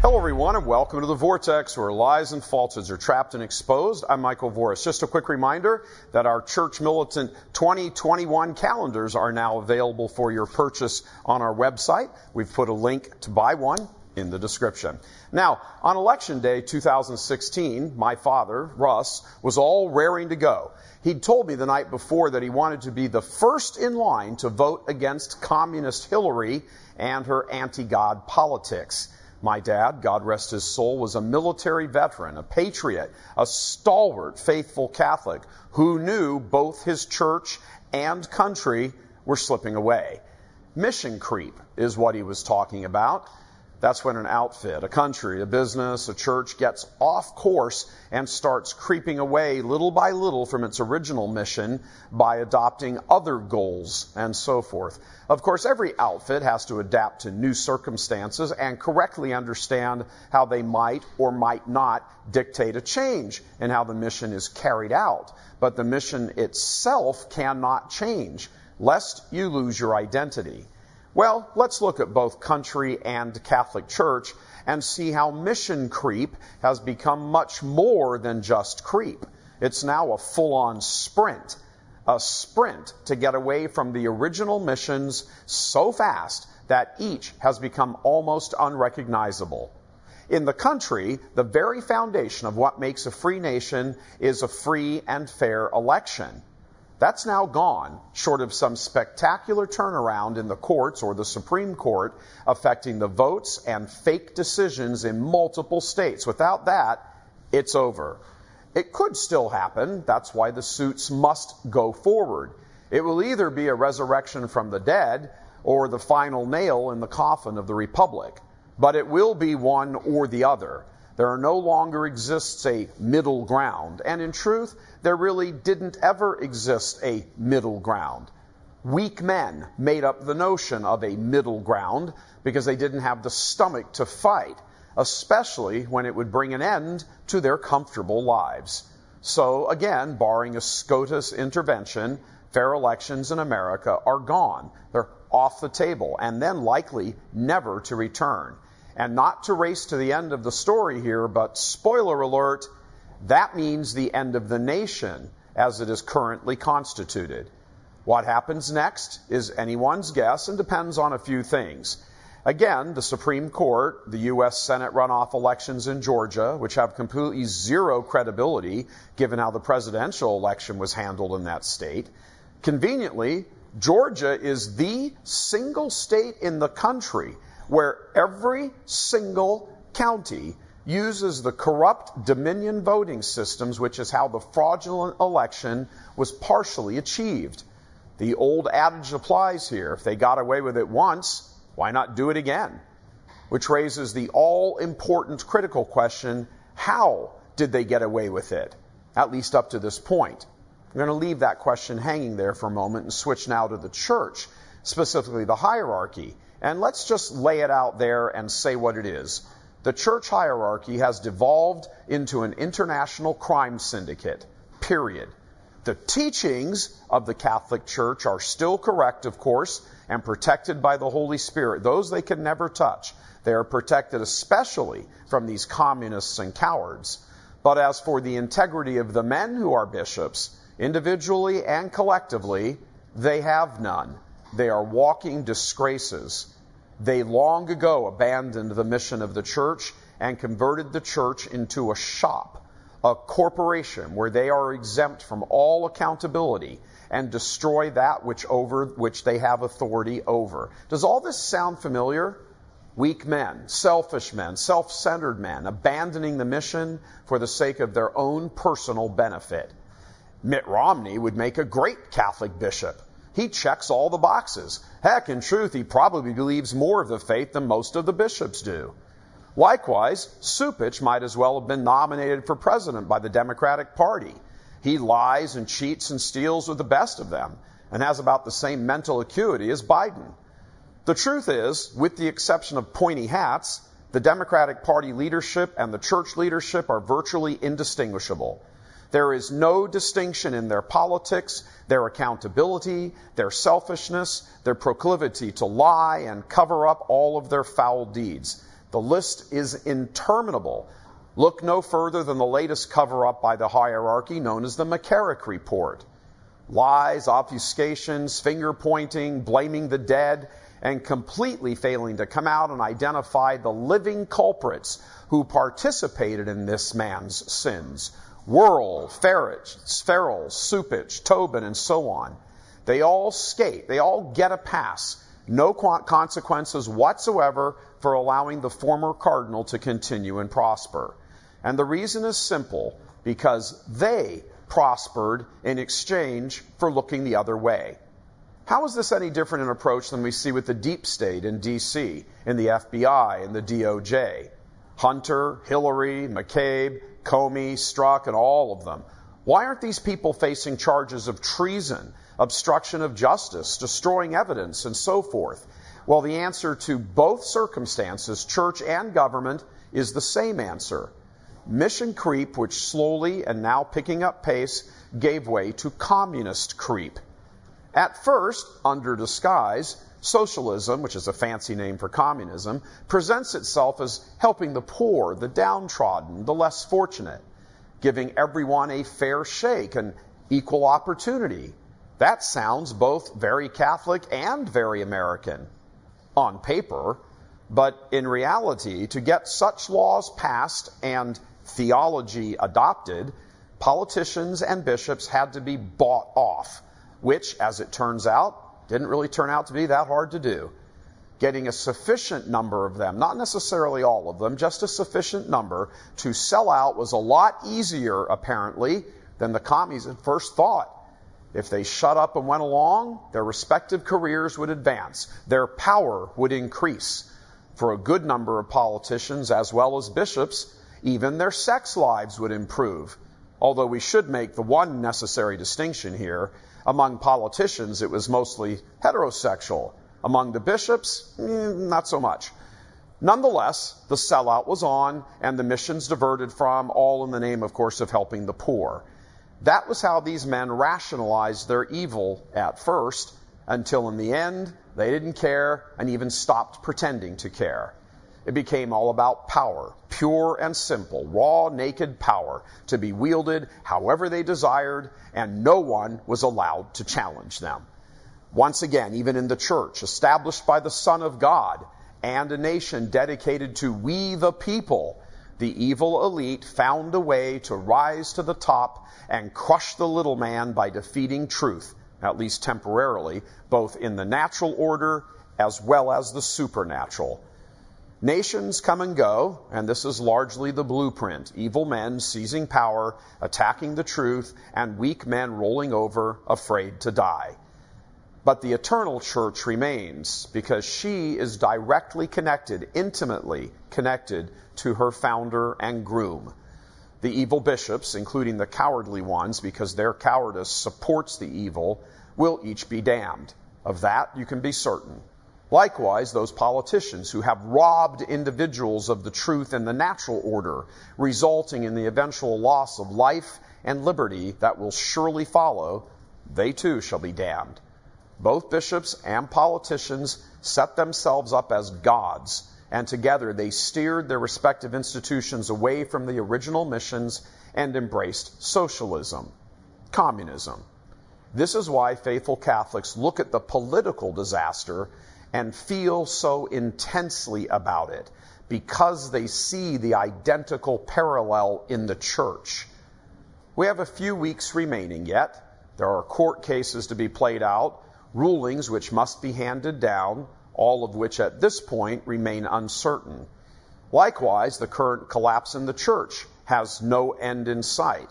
Hello, everyone, and welcome to the Vortex, where lies and falsehoods are trapped and exposed. I'm Michael Voris. Just a quick reminder that our Church Militant 2021 calendars are now available for your purchase on our website. We've put a link to buy one in the description. Now, on election day 2016, my father, Russ, was all raring to go. He'd told me the night before that he wanted to be the first in line to vote against communist Hillary and her anti-God politics. My dad, God rest his soul, was a military veteran, a patriot, a stalwart, faithful Catholic who knew both his church and country were slipping away. Mission creep is what he was talking about. That's when an outfit, a country, a business, a church gets off course and starts creeping away little by little from its original mission by adopting other goals and so forth. Of course, every outfit has to adapt to new circumstances and correctly understand how they might or might not dictate a change in how the mission is carried out. But the mission itself cannot change, lest you lose your identity. Well, let's look at both country and Catholic Church and see how mission creep has become much more than just creep. It's now a full on sprint. A sprint to get away from the original missions so fast that each has become almost unrecognizable. In the country, the very foundation of what makes a free nation is a free and fair election. That's now gone, short of some spectacular turnaround in the courts or the Supreme Court affecting the votes and fake decisions in multiple states. Without that, it's over. It could still happen. That's why the suits must go forward. It will either be a resurrection from the dead or the final nail in the coffin of the Republic. But it will be one or the other. There no longer exists a middle ground. And in truth, there really didn't ever exist a middle ground. Weak men made up the notion of a middle ground because they didn't have the stomach to fight, especially when it would bring an end to their comfortable lives. So, again, barring a SCOTUS intervention, fair elections in America are gone. They're off the table and then likely never to return. And not to race to the end of the story here, but spoiler alert, that means the end of the nation as it is currently constituted. What happens next is anyone's guess and depends on a few things. Again, the Supreme Court, the U.S. Senate runoff elections in Georgia, which have completely zero credibility given how the presidential election was handled in that state. Conveniently, Georgia is the single state in the country where every single county uses the corrupt Dominion voting systems, which is how the fraudulent election was partially achieved. The old adage applies here. If they got away with it once, why not do it again? Which raises the all important critical question how did they get away with it? At least up to this point. I'm going to leave that question hanging there for a moment and switch now to the church, specifically the hierarchy. And let's just lay it out there and say what it is. The church hierarchy has devolved into an international crime syndicate, period. The teachings of the Catholic Church are still correct, of course, and protected by the Holy Spirit. Those they can never touch. They are protected especially from these communists and cowards. But as for the integrity of the men who are bishops, individually and collectively, they have none. They are walking disgraces. They long ago abandoned the mission of the church and converted the church into a shop, a corporation where they are exempt from all accountability and destroy that which over which they have authority over. Does all this sound familiar? Weak men, selfish men, self-centered men, abandoning the mission for the sake of their own personal benefit. Mitt Romney would make a great Catholic bishop. He checks all the boxes. Heck, in truth, he probably believes more of the faith than most of the bishops do. Likewise, Cupich might as well have been nominated for president by the Democratic Party. He lies and cheats and steals with the best of them and has about the same mental acuity as Biden. The truth is, with the exception of pointy hats, the Democratic Party leadership and the church leadership are virtually indistinguishable. There is no distinction in their politics, their accountability, their selfishness, their proclivity to lie and cover up all of their foul deeds. The list is interminable. Look no further than the latest cover up by the hierarchy known as the McCarrick Report. Lies, obfuscations, finger pointing, blaming the dead, and completely failing to come out and identify the living culprits who participated in this man's sins Wuerl, Farrell, Cupich, Tobin, and so on. They all skate. They all get a pass. No consequences whatsoever for allowing the former cardinal to continue and prosper. And the reason is simple because they prospered in exchange for looking the other way. How is this any different in approach than we see with the deep state in D.C., in the FBI, in the DOJ? Hunter, Hillary, McCabe, Comey, Strzok, and all of them. Why aren't these people facing charges of treason, obstruction of justice, destroying evidence, and so forth? Well, the answer to both circumstances, church and government, is the same answer. Mission creep, which slowly and now picking up pace, gave way to communist creep. At first, under disguise, socialism, which is a fancy name for communism, presents itself as helping the poor, the downtrodden, the less fortunate, giving everyone a fair shake and equal opportunity. That sounds both very Catholic and very American on paper, but in reality, to get such laws passed and theology adopted, politicians and bishops had to be bought off which, as it turns out, didn't really turn out to be that hard to do. Getting a sufficient number of them, not necessarily all of them, just a sufficient number to sell out was a lot easier, apparently, than the commies at first thought. If they shut up and went along, their respective careers would advance, their power would increase. For a good number of politicians, as well as bishops, even their sex lives would improve. Although we should make the one necessary distinction here among politicians, it was mostly heterosexual. Among the bishops, eh, not so much. Nonetheless, the sellout was on and the missions diverted from, all in the name, of course, of helping the poor. That was how these men rationalized their evil at first, until in the end, they didn't care and even stopped pretending to care. It became all about power, pure and simple, raw, naked power to be wielded however they desired, and no one was allowed to challenge them. Once again, even in the church, established by the Son of God and a nation dedicated to we the people, the evil elite found a way to rise to the top and crush the little man by defeating truth, at least temporarily, both in the natural order as well as the supernatural. Nations come and go, and this is largely the blueprint. Evil men seizing power, attacking the truth, and weak men rolling over, afraid to die. But the eternal church remains because she is directly connected, intimately connected to her founder and groom. The evil bishops, including the cowardly ones, because their cowardice supports the evil, will each be damned. Of that you can be certain. Likewise, those politicians who have robbed individuals of the truth and the natural order, resulting in the eventual loss of life and liberty that will surely follow, they too shall be damned. Both bishops and politicians set themselves up as gods, and together they steered their respective institutions away from the original missions and embraced socialism, communism. This is why faithful Catholics look at the political disaster and feel so intensely about it because they see the identical parallel in the church. We have a few weeks remaining yet. There are court cases to be played out, rulings which must be handed down, all of which at this point remain uncertain. Likewise, the current collapse in the church has no end in sight.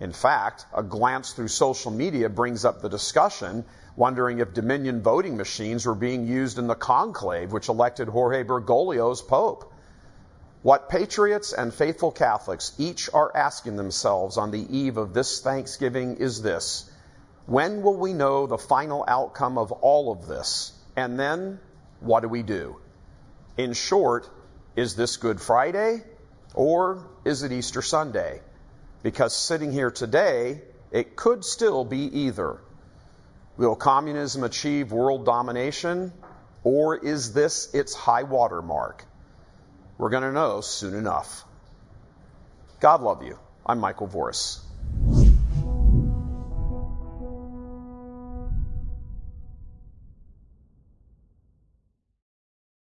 In fact, a glance through social media brings up the discussion wondering if Dominion voting machines were being used in the conclave which elected Jorge Bergoglio as Pope. What patriots and faithful Catholics each are asking themselves on the eve of this Thanksgiving is this When will we know the final outcome of all of this? And then, what do we do? In short, is this Good Friday or is it Easter Sunday? Because sitting here today, it could still be either. Will communism achieve world domination, or is this its high water mark? We're going to know soon enough. God love you. I'm Michael Voris.